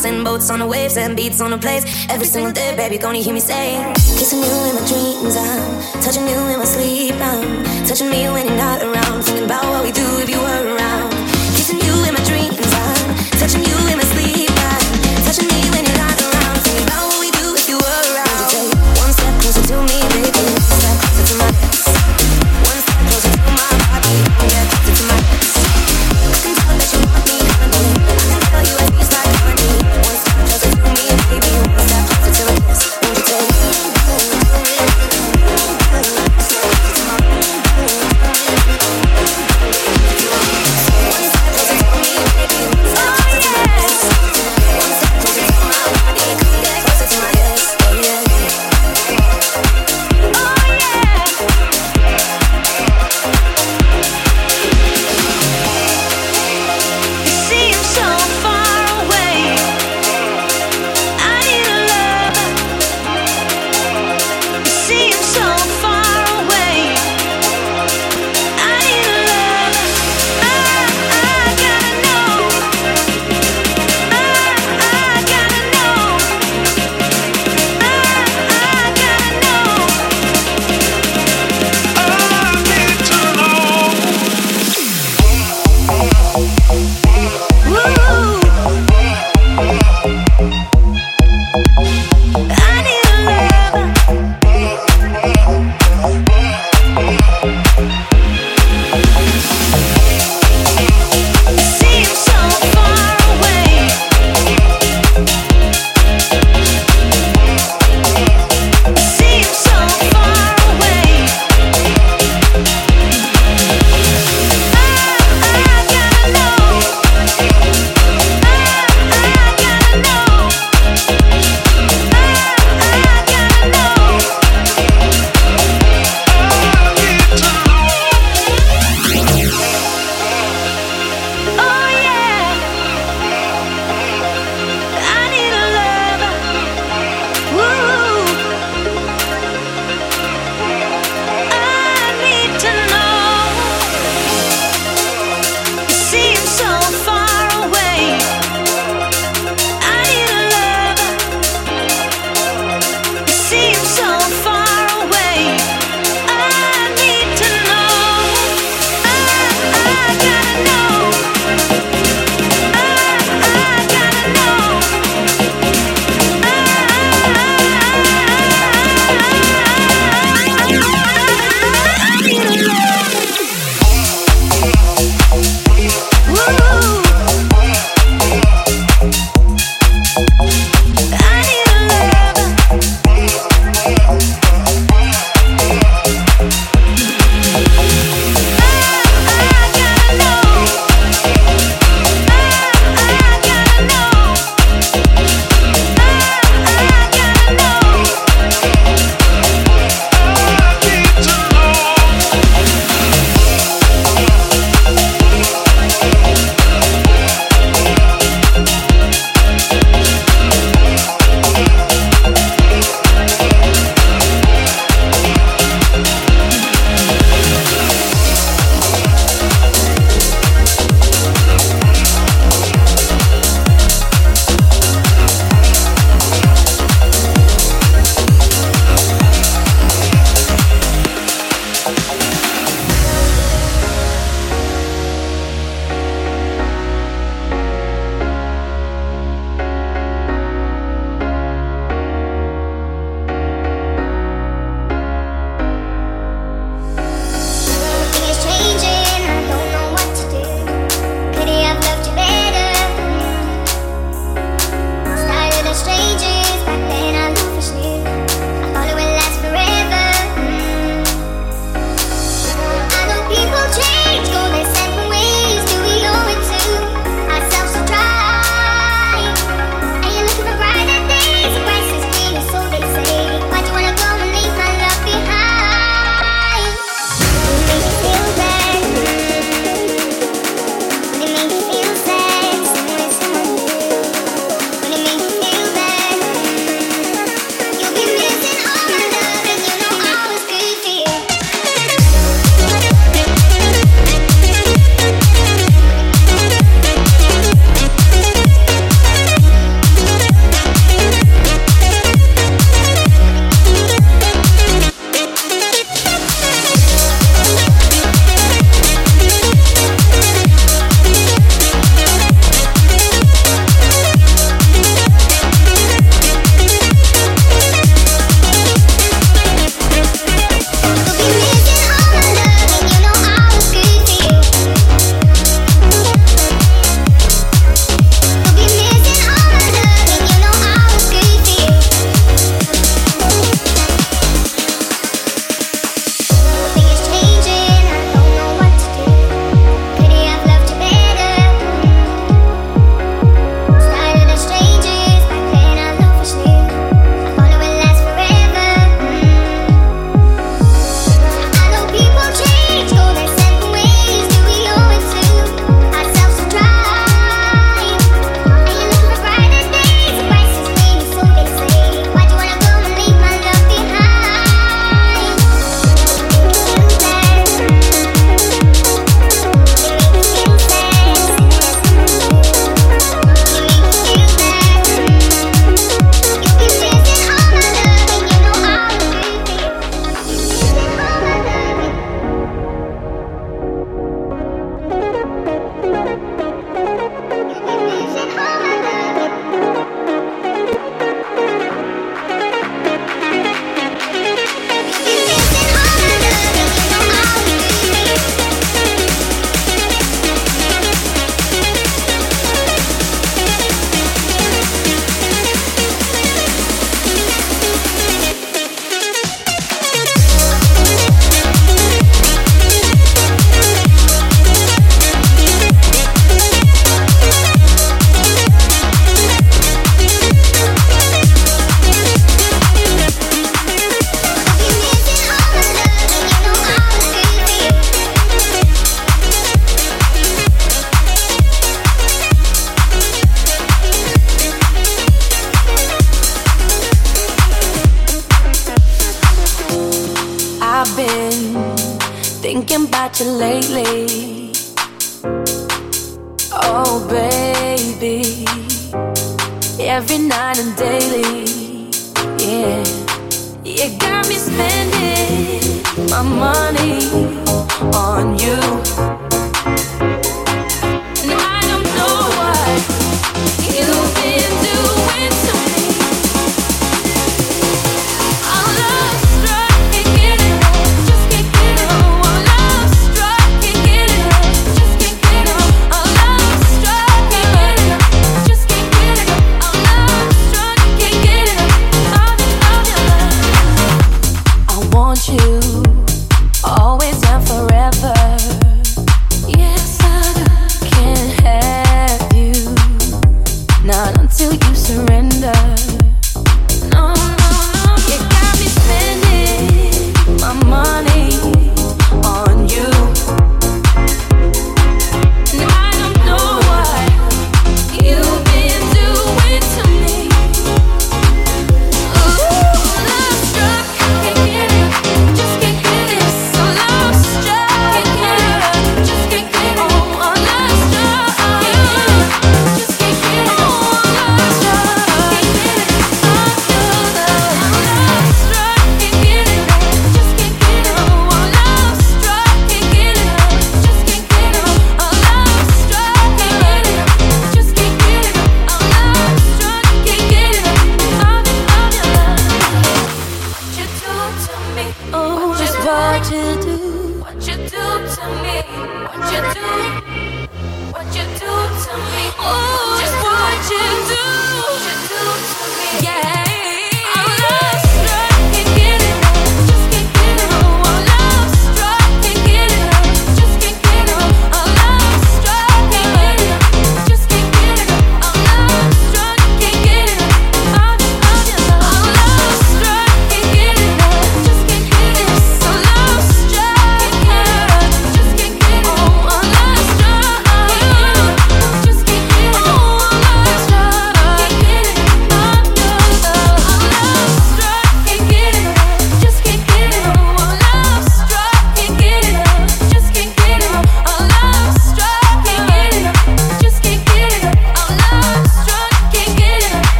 rocks and boats on the waves and beats on the place. Every single day, baby, gonna hear me say, Kissing you in my dreams, I'm touching you in my sleep. I'm touching me when you're not around. Thinking about what we do if you were around.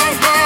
bang, bang.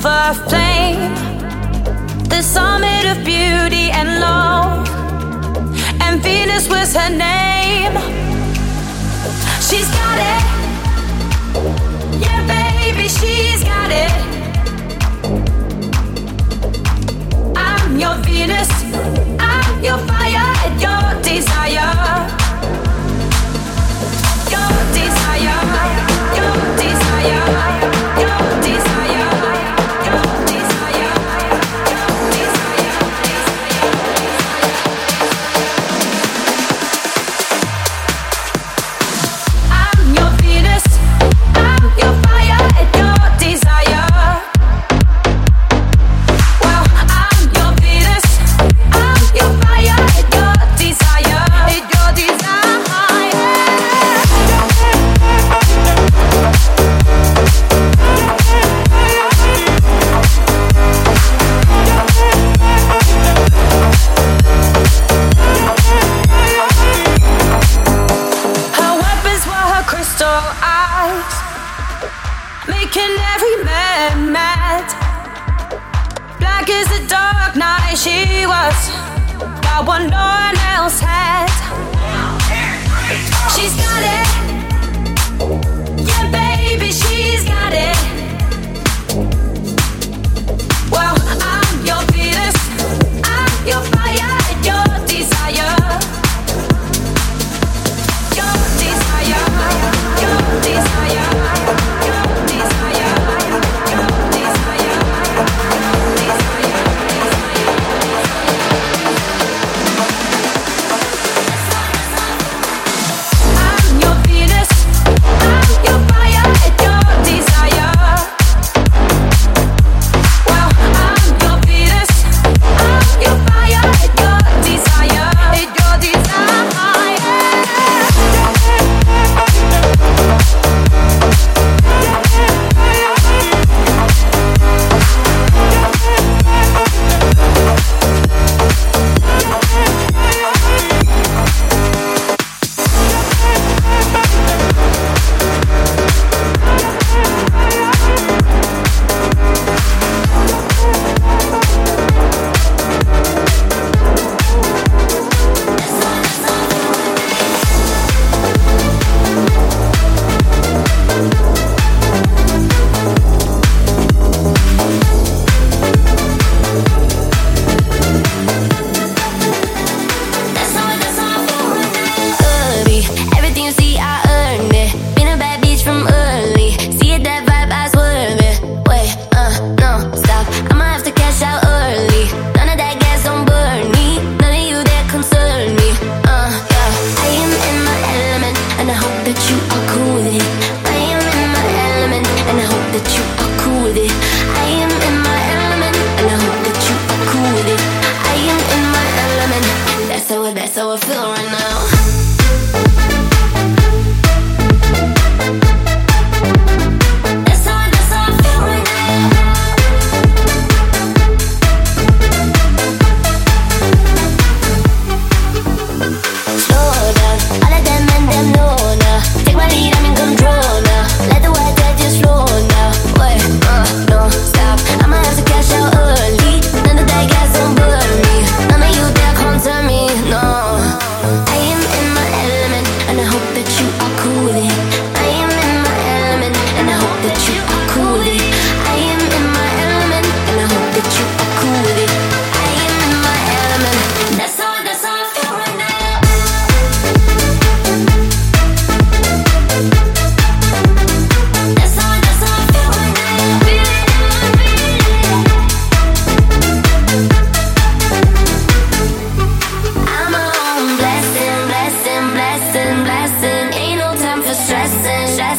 silver flame, the summit of beauty and love. And Venus was her name. She's got it. Yeah, baby, she's got it. I'm your Venus. I'm your fire, and your desire. Your desire, your desire.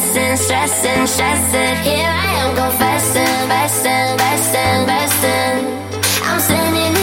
stressing, stressing, stressing. Here I am confessing, besting, besting, besting. I'm sending.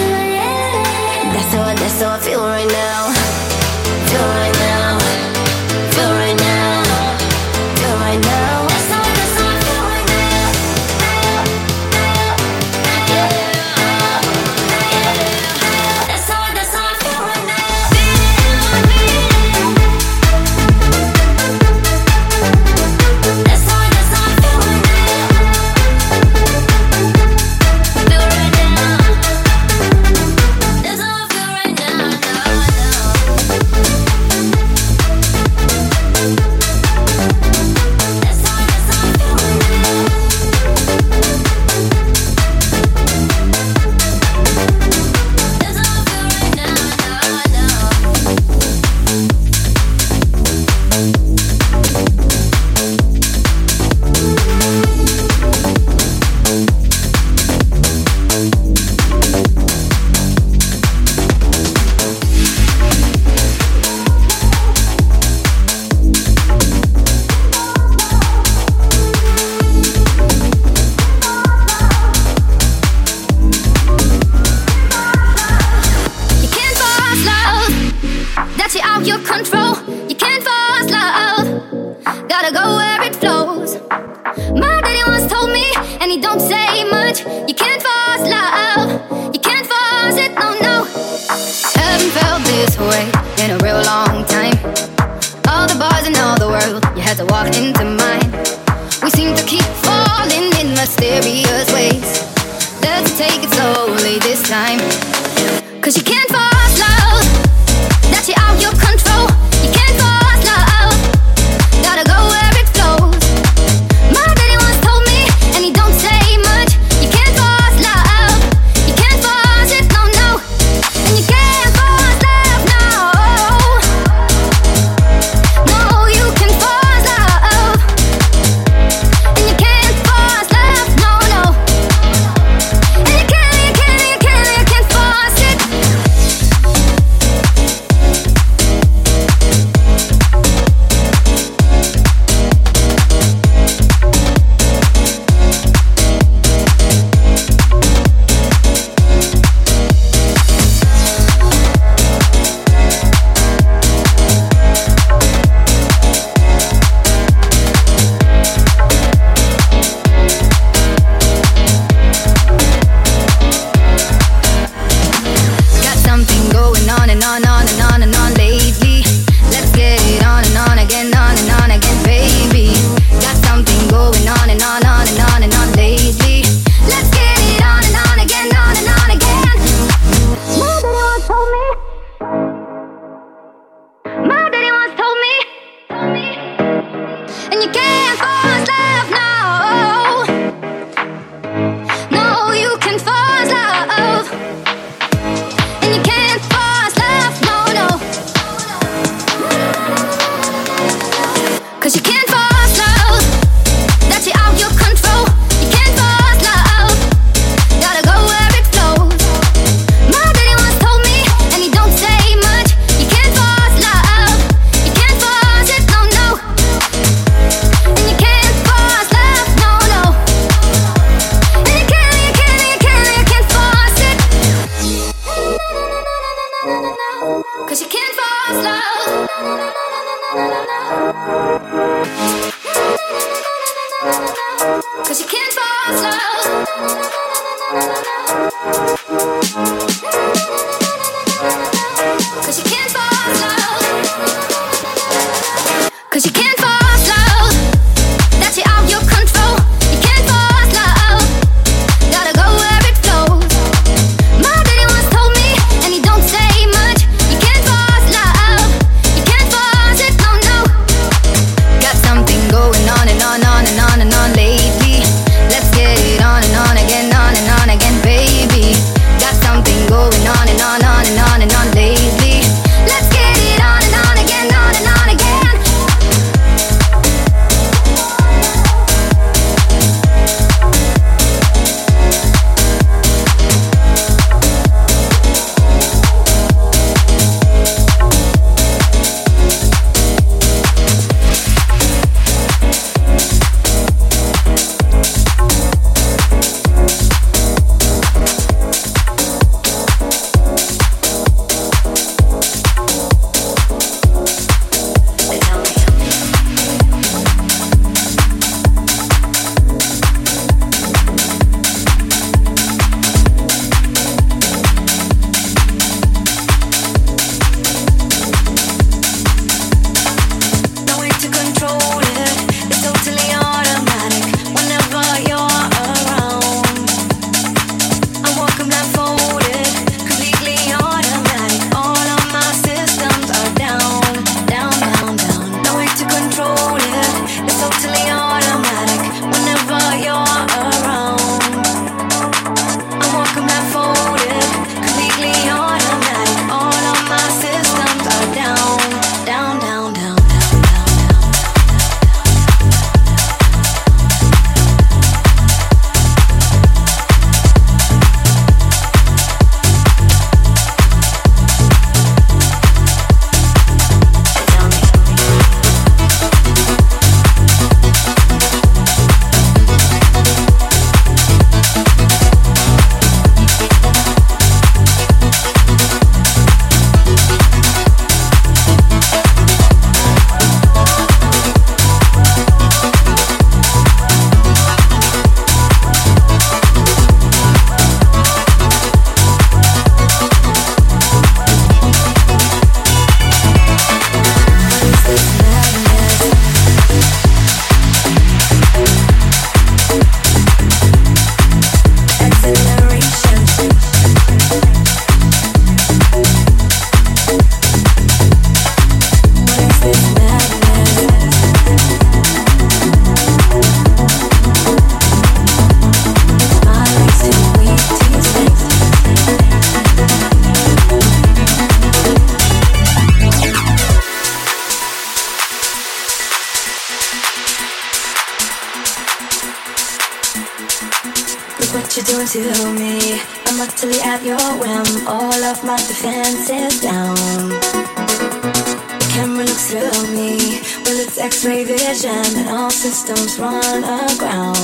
Systems run aground.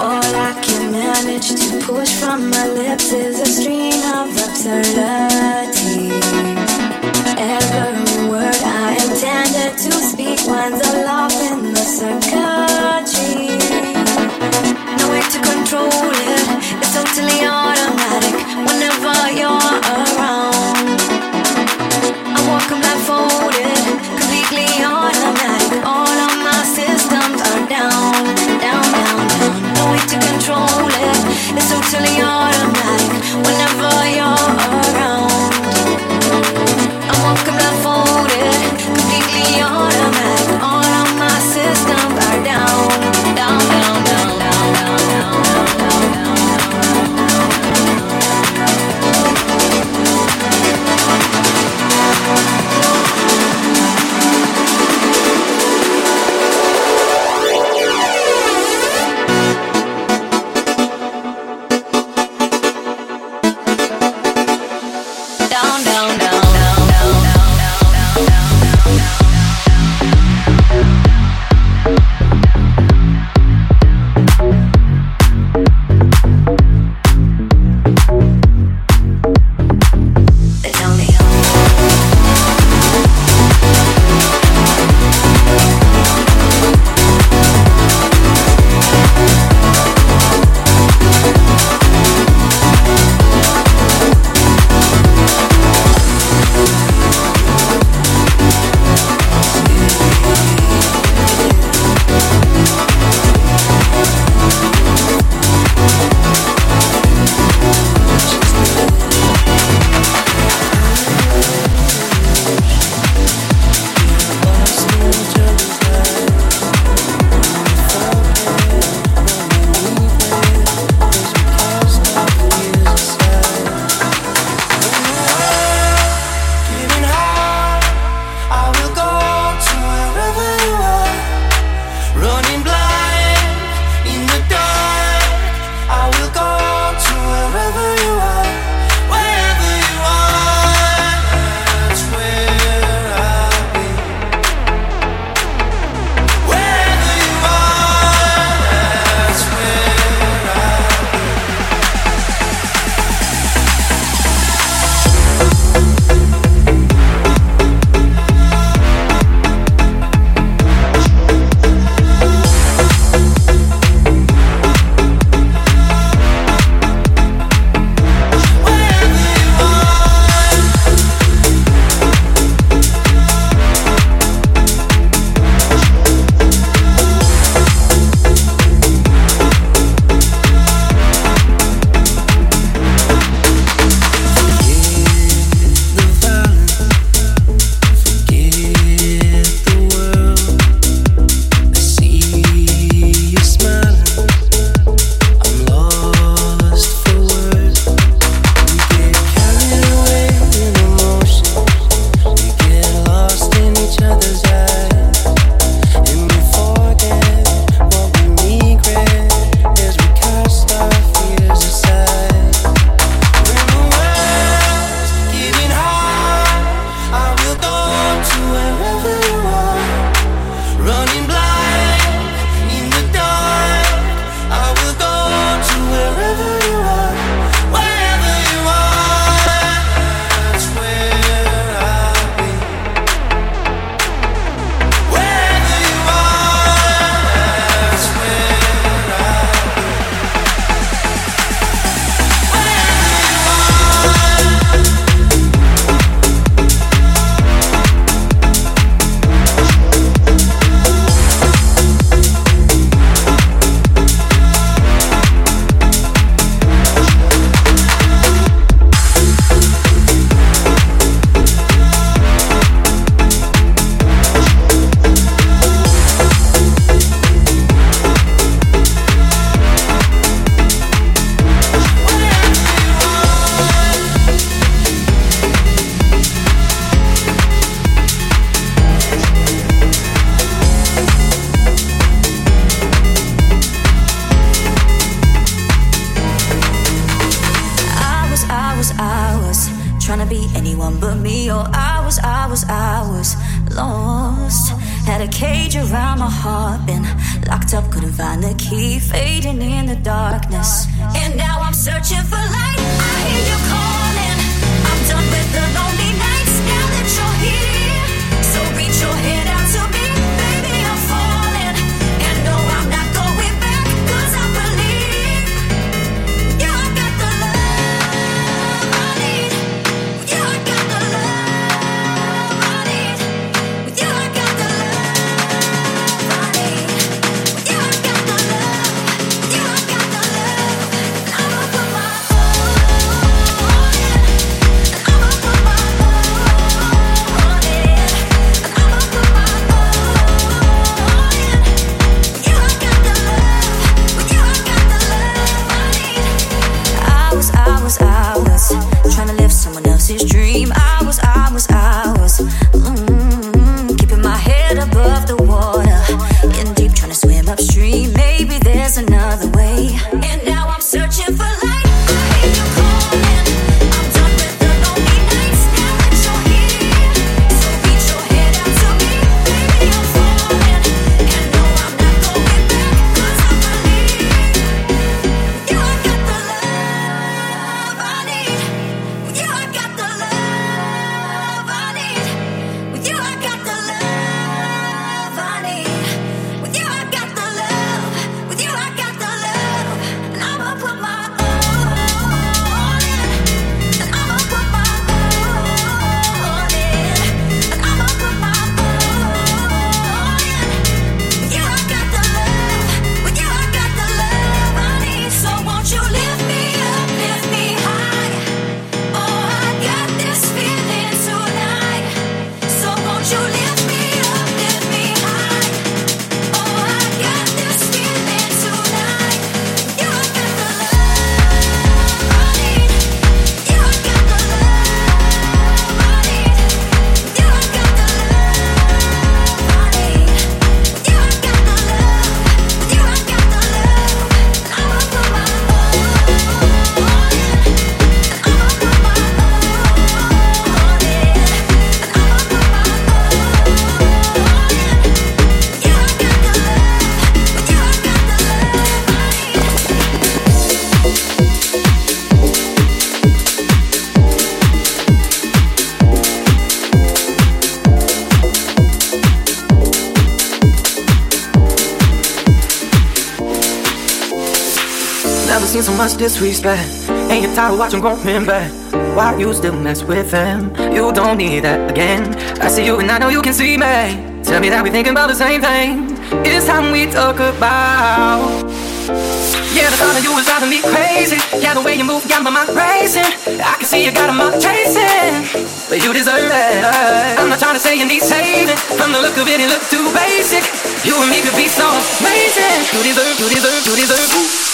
All I can manage to push from my lips is a stream of absurdity. Every word I intended to speak winds aloft in the circuitry. No way to control it, it's totally automatic whenever you're around. I walk blindfolded, completely automatic. All of my systems are down, down, down, down. No way to control it. It's totally disrespect. ain't you tired of watching grown men back. Why you still mess with them? You don't need that again. I see you and I know you can see me. Tell me that we thinking about the same thing. It's time we talk about. Yeah, the thought of you is driving me crazy. Yeah, the way you move got my mind racing. I can see you got a mind chasing, but you deserve it. I'm not trying to say you need saving. From the look of it, it looks too basic. You and me could be so amazing. You deserve, you deserve, you deserve. Ooh.